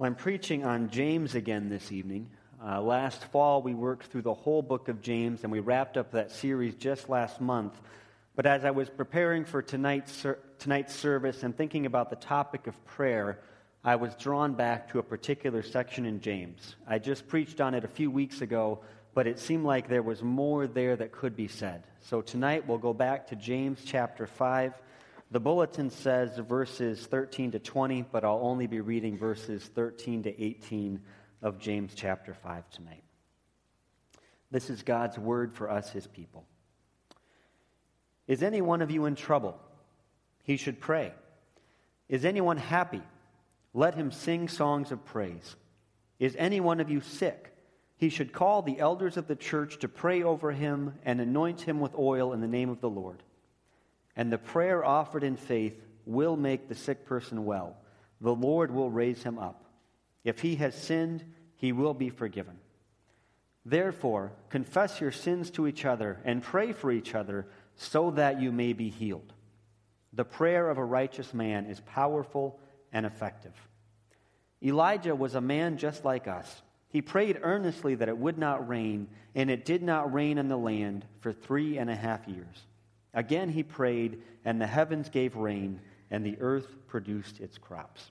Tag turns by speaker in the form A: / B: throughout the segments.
A: Well, I'm preaching on James again this evening. Uh, last fall, we worked through the whole book of James, and we wrapped up that series just last month. But as I was preparing for tonight's, ser- tonight's service and thinking about the topic of prayer, I was drawn back to a particular section in James. I just preached on it a few weeks ago, but it seemed like there was more there that could be said. So tonight, we'll go back to James chapter 5 the bulletin says verses 13 to 20, but I'll only be reading verses 13 to 18 of James chapter 5 tonight. This is God's word for us, his people. Is any one of you in trouble? He should pray. Is anyone happy? Let him sing songs of praise. Is any one of you sick? He should call the elders of the church to pray over him and anoint him with oil in the name of the Lord and the prayer offered in faith will make the sick person well. The Lord will raise him up. If he has sinned, he will be forgiven. Therefore, confess your sins to each other and pray for each other so that you may be healed. The prayer of a righteous man is powerful and effective. Elijah was a man just like us. He prayed earnestly that it would not rain, and it did not rain on the land for three and a half years. Again he prayed, and the heavens gave rain, and the earth produced its crops.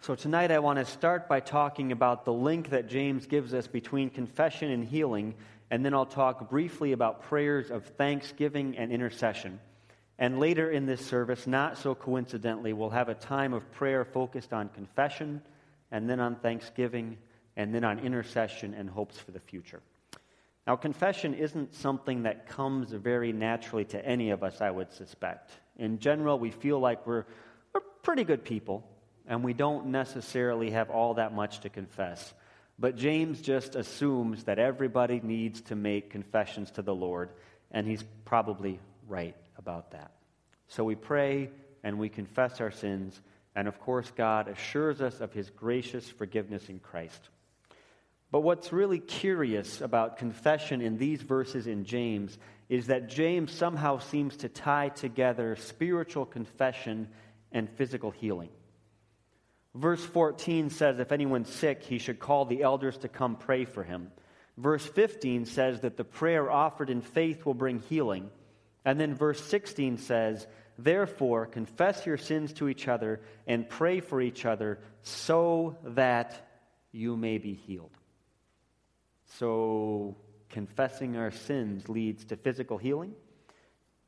A: so tonight I want to start by talking about the link that James gives us between confession and healing, and then I'll talk briefly about prayers of thanksgiving and intercession. And later in this service, not so coincidentally, we'll have a time of prayer focused on confession, and then on thanksgiving, and then on intercession and hopes for the future. Now, confession isn't something that comes very naturally to any of us, I would suspect. In general, we feel like we're, we're pretty good people, and we don't necessarily have all that much to confess. But James just assumes that everybody needs to make confessions to the Lord, and he's probably right about that. So we pray and we confess our sins, and of course, God assures us of his gracious forgiveness in Christ. But what's really curious about confession in these verses in James is that James somehow seems to tie together spiritual confession and physical healing. Verse 14 says, If anyone's sick, he should call the elders to come pray for him. Verse 15 says that the prayer offered in faith will bring healing. And then verse 16 says, Therefore, confess your sins to each other and pray for each other so that you may be healed. So, confessing our sins leads to physical healing.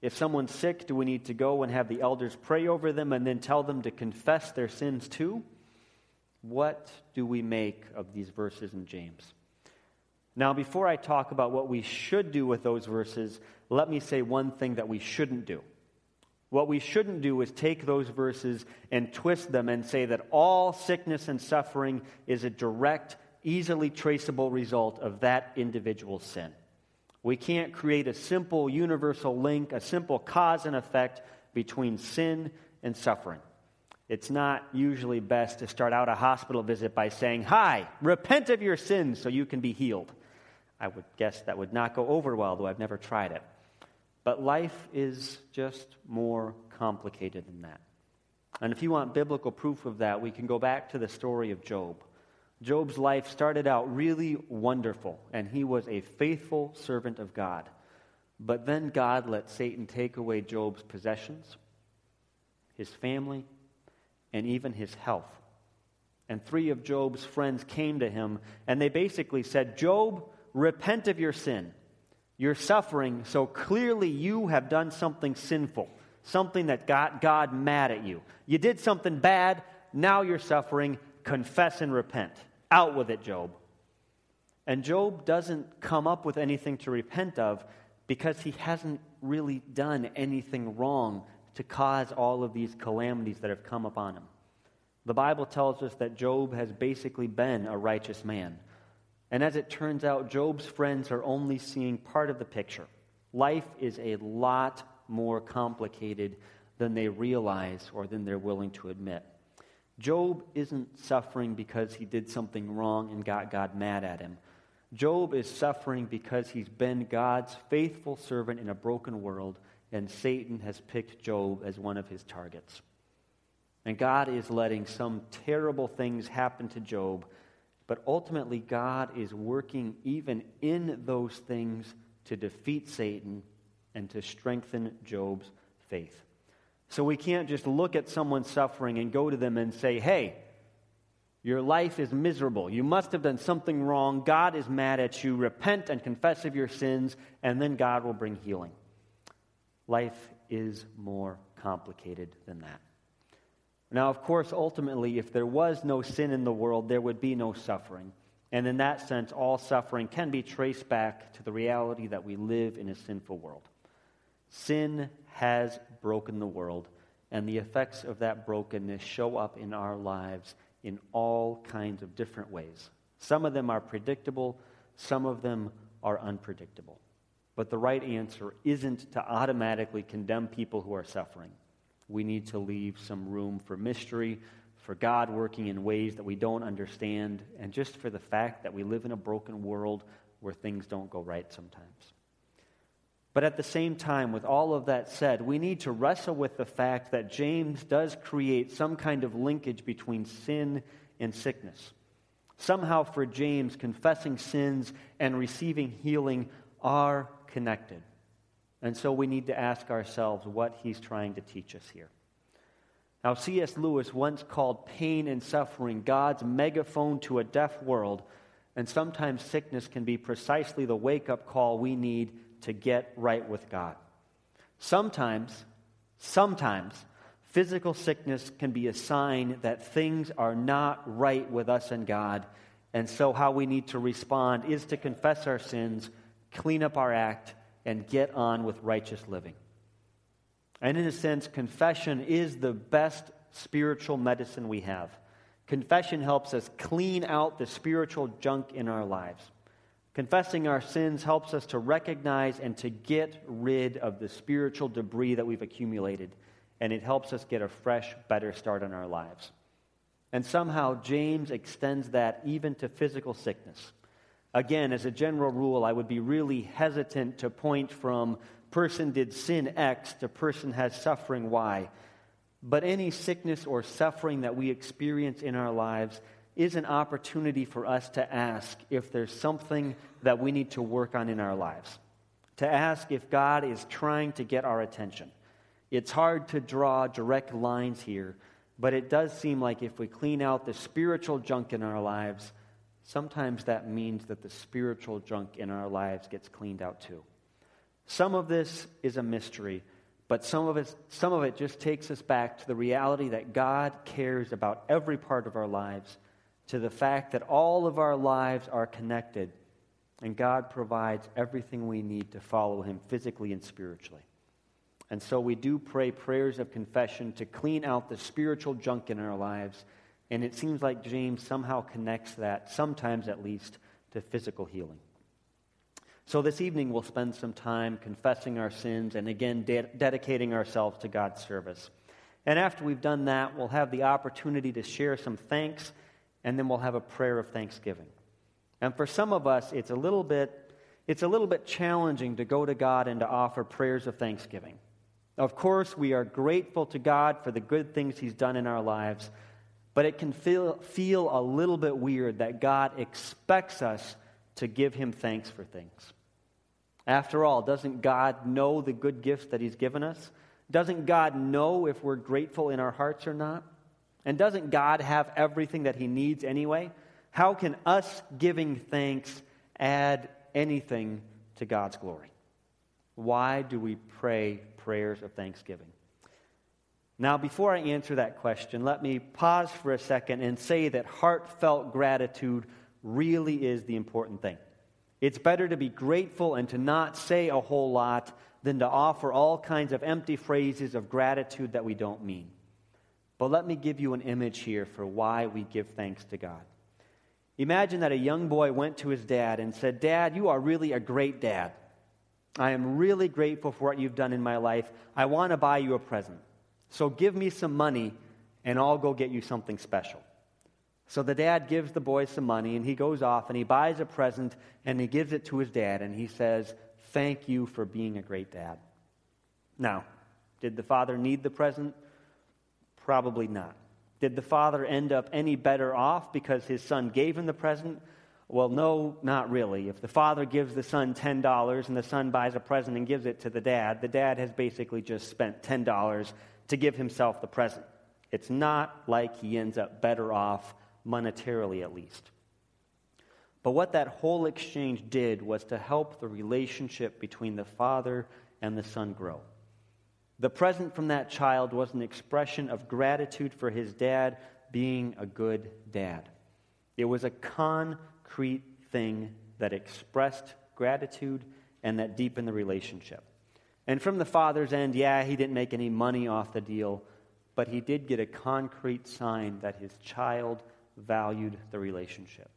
A: If someone's sick, do we need to go and have the elders pray over them and then tell them to confess their sins too? What do we make of these verses in James? Now, before I talk about what we should do with those verses, let me say one thing that we shouldn't do. What we shouldn't do is take those verses and twist them and say that all sickness and suffering is a direct easily traceable result of that individual sin. We can't create a simple universal link, a simple cause and effect between sin and suffering. It's not usually best to start out a hospital visit by saying, Hi, repent of your sins so you can be healed. I would guess that would not go over well, though I've never tried it. But life is just more complicated than that. And if you want biblical proof of that, we can go back to the story of Job. Job's life started out really wonderful, and he was a faithful servant of God. But then God let Satan take away Job's possessions, his family, and even his health. And three of Job's friends came to him, and they basically said, Job, repent of your sin. You're suffering, so clearly you have done something sinful, something that got God mad at you. You did something bad, now you're suffering. Confess and repent. Out with it, Job. And Job doesn't come up with anything to repent of because he hasn't really done anything wrong to cause all of these calamities that have come upon him. The Bible tells us that Job has basically been a righteous man. And as it turns out, Job's friends are only seeing part of the picture. Life is a lot more complicated than they realize or than they're willing to admit. Job isn't suffering because he did something wrong and got God mad at him. Job is suffering because he's been God's faithful servant in a broken world, and Satan has picked Job as one of his targets. And God is letting some terrible things happen to Job, but ultimately, God is working even in those things to defeat Satan and to strengthen Job's faith. So we can't just look at someone suffering and go to them and say, hey, your life is miserable. You must have done something wrong. God is mad at you. Repent and confess of your sins, and then God will bring healing. Life is more complicated than that. Now, of course, ultimately, if there was no sin in the world, there would be no suffering. And in that sense, all suffering can be traced back to the reality that we live in a sinful world. Sin has broken the world, and the effects of that brokenness show up in our lives in all kinds of different ways. Some of them are predictable, some of them are unpredictable. But the right answer isn't to automatically condemn people who are suffering. We need to leave some room for mystery, for God working in ways that we don't understand, and just for the fact that we live in a broken world where things don't go right sometimes. But at the same time, with all of that said, we need to wrestle with the fact that James does create some kind of linkage between sin and sickness. Somehow, for James, confessing sins and receiving healing are connected. And so we need to ask ourselves what he's trying to teach us here. Now, C.S. Lewis once called pain and suffering God's megaphone to a deaf world, and sometimes sickness can be precisely the wake up call we need to get right with God. Sometimes, sometimes, physical sickness can be a sign that things are not right with us and God. And so, how we need to respond is to confess our sins, clean up our act, and get on with righteous living. And in a sense, confession is the best spiritual medicine we have. Confession helps us clean out the spiritual junk in our lives. Confessing our sins helps us to recognize and to get rid of the spiritual debris that we've accumulated, and it helps us get a fresh, better start in our lives. And somehow, James extends that even to physical sickness. Again, as a general rule, I would be really hesitant to point from person did sin X to person has suffering Y. But any sickness or suffering that we experience in our lives is an opportunity for us to ask if there's something that we need to work on in our lives, to ask if God is trying to get our attention. It's hard to draw direct lines here, but it does seem like if we clean out the spiritual junk in our lives, sometimes that means that the spiritual junk in our lives gets cleaned out too. Some of this is a mystery, but some of it, some of it just takes us back to the reality that God cares about every part of our lives to the fact that all of our lives are connected and God provides everything we need to follow Him physically and spiritually. And so we do pray prayers of confession to clean out the spiritual junk in our lives. And it seems like James somehow connects that, sometimes at least, to physical healing. So this evening we'll spend some time confessing our sins and again de- dedicating ourselves to God's service. And after we've done that, we'll have the opportunity to share some thanks and then we'll have a prayer of thanksgiving. And for some of us, it's a little bit it's a little bit challenging to go to God and to offer prayers of thanksgiving. Of course, we are grateful to God for the good things He's done in our lives, but it can feel, feel a little bit weird that God expects us to give Him thanks for things. After all, doesn't God know the good gifts that He's given us? Doesn't God know if we're grateful in our hearts or not? And doesn't God have everything that He needs anyway? How can us giving thanks add anything to God's glory? Why do we pray prayers of thanksgiving? Now, before I answer that question, let me pause for a second and say that heartfelt gratitude really is the important thing. It's better to be grateful and to not say a whole lot than to offer all kinds of empty phrases of gratitude that we don't mean. But let me give you an image here for why we give thanks to God. Imagine that a young boy went to his dad and said, Dad, you are really a great dad. I am really grateful for what you've done in my life. I want to buy you a present. So give me some money and I'll go get you something special. So the dad gives the boy some money and he goes off and he buys a present and he gives it to his dad and he says, Thank you for being a great dad. Now, did the father need the present? Probably not. Did the father end up any better off because his son gave him the present? Well, no, not really. If the father gives the son $10 and the son buys a present and gives it to the dad, the dad has basically just spent $10 to give himself the present. It's not like he ends up better off, monetarily at least. But what that whole exchange did was to help the relationship between the father and the son grow. The present from that child was an expression of gratitude for his dad being a good dad. It was a concrete thing that expressed gratitude and that deepened the relationship. And from the father's end, yeah, he didn't make any money off the deal, but he did get a concrete sign that his child valued the relationship.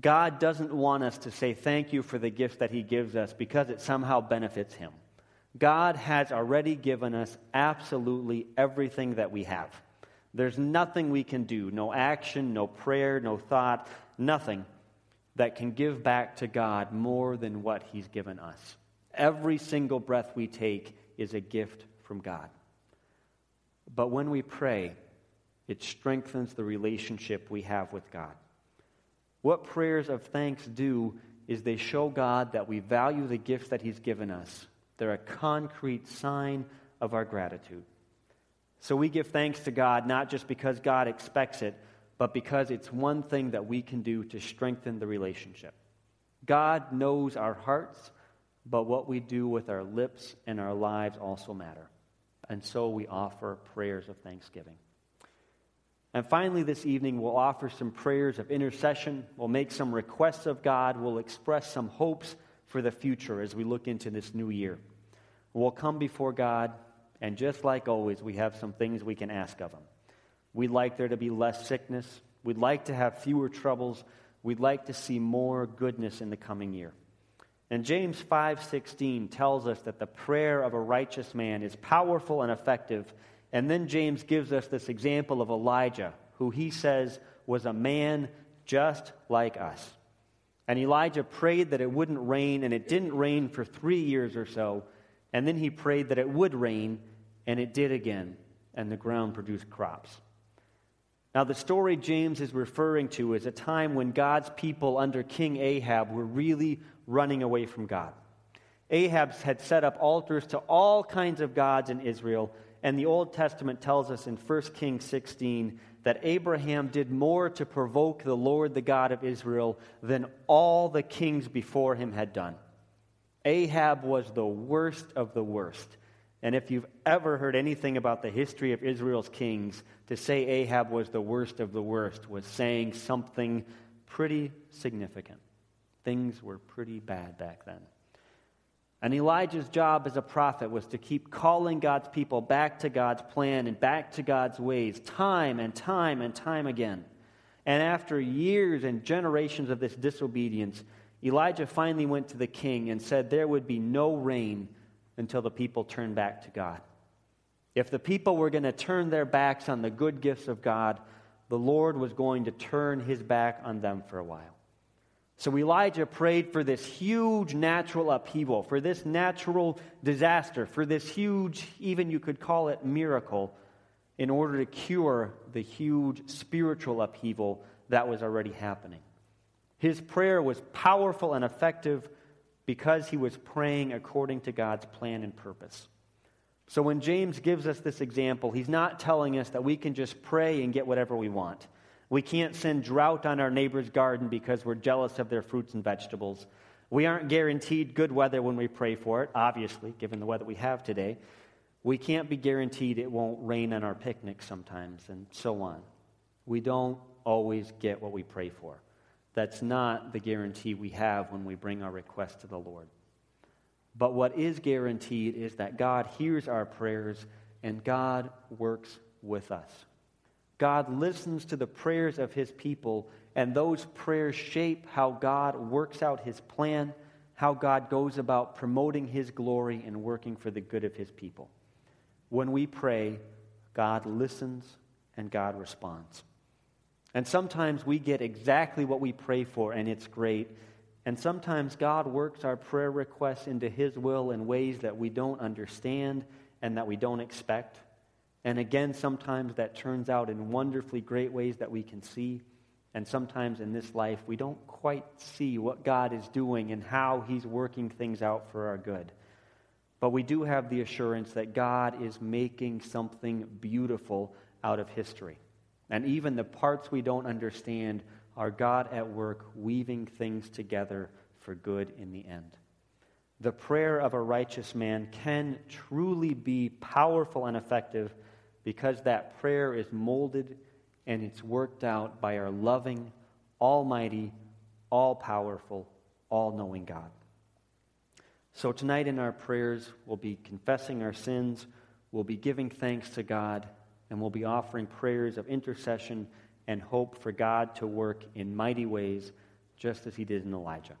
A: God doesn't want us to say thank you for the gifts that he gives us because it somehow benefits him. God has already given us absolutely everything that we have. There's nothing we can do, no action, no prayer, no thought, nothing that can give back to God more than what He's given us. Every single breath we take is a gift from God. But when we pray, it strengthens the relationship we have with God. What prayers of thanks do is they show God that we value the gifts that He's given us they're a concrete sign of our gratitude. So we give thanks to God not just because God expects it, but because it's one thing that we can do to strengthen the relationship. God knows our hearts, but what we do with our lips and our lives also matter. And so we offer prayers of thanksgiving. And finally, this evening, we'll offer some prayers of intercession. We'll make some requests of God. We'll express some hopes for the future as we look into this new year. We'll come before God, and just like always, we have some things we can ask of Him. We'd like there to be less sickness. We'd like to have fewer troubles. We'd like to see more goodness in the coming year. And James 5:16 tells us that the prayer of a righteous man is powerful and effective. And then James gives us this example of Elijah, who he says was a man just like us. And Elijah prayed that it wouldn't rain, and it didn't rain for three years or so. And then he prayed that it would rain, and it did again, and the ground produced crops. Now, the story James is referring to is a time when God's people under King Ahab were really running away from God. Ahab had set up altars to all kinds of gods in Israel, and the Old Testament tells us in 1 Kings 16 that Ahab did more to provoke the Lord, the God of Israel, than all the kings before him had done. Ahab was the worst of the worst. And if you've ever heard anything about the history of Israel's kings, to say Ahab was the worst of the worst was saying something pretty significant. Things were pretty bad back then. And Elijah's job as a prophet was to keep calling God's people back to God's plan and back to God's ways, time and time and time again. And after years and generations of this disobedience, Elijah finally went to the king and said there would be no rain until the people turned back to God. If the people were going to turn their backs on the good gifts of God, the Lord was going to turn his back on them for a while. So Elijah prayed for this huge natural upheaval, for this natural disaster, for this huge, even you could call it miracle, in order to cure the huge spiritual upheaval that was already happening. His prayer was powerful and effective because he was praying according to God's plan and purpose. So when James gives us this example, he's not telling us that we can just pray and get whatever we want. We can't send drought on our neighbor's garden because we're jealous of their fruits and vegetables. We aren't guaranteed good weather when we pray for it, obviously, given the weather we have today. We can't be guaranteed it won't rain on our picnic sometimes, and so on. We don't always get what we pray for. That's not the guarantee we have when we bring our request to the Lord. But what is guaranteed is that God hears our prayers and God works with us. God listens to the prayers of his people, and those prayers shape how God works out his plan, how God goes about promoting his glory and working for the good of his people. When we pray, God listens and God responds. And sometimes we get exactly what we pray for, and it's great. And sometimes God works our prayer requests into His will in ways that we don't understand and that we don't expect. And again, sometimes that turns out in wonderfully great ways that we can see. And sometimes in this life, we don't quite see what God is doing and how He's working things out for our good. But we do have the assurance that God is making something beautiful out of history. And even the parts we don't understand are God at work weaving things together for good in the end. The prayer of a righteous man can truly be powerful and effective because that prayer is molded and it's worked out by our loving, almighty, all powerful, all knowing God. So, tonight in our prayers, we'll be confessing our sins, we'll be giving thanks to God, and we'll be offering prayers of intercession and hope for God to work in mighty ways, just as he did in Elijah.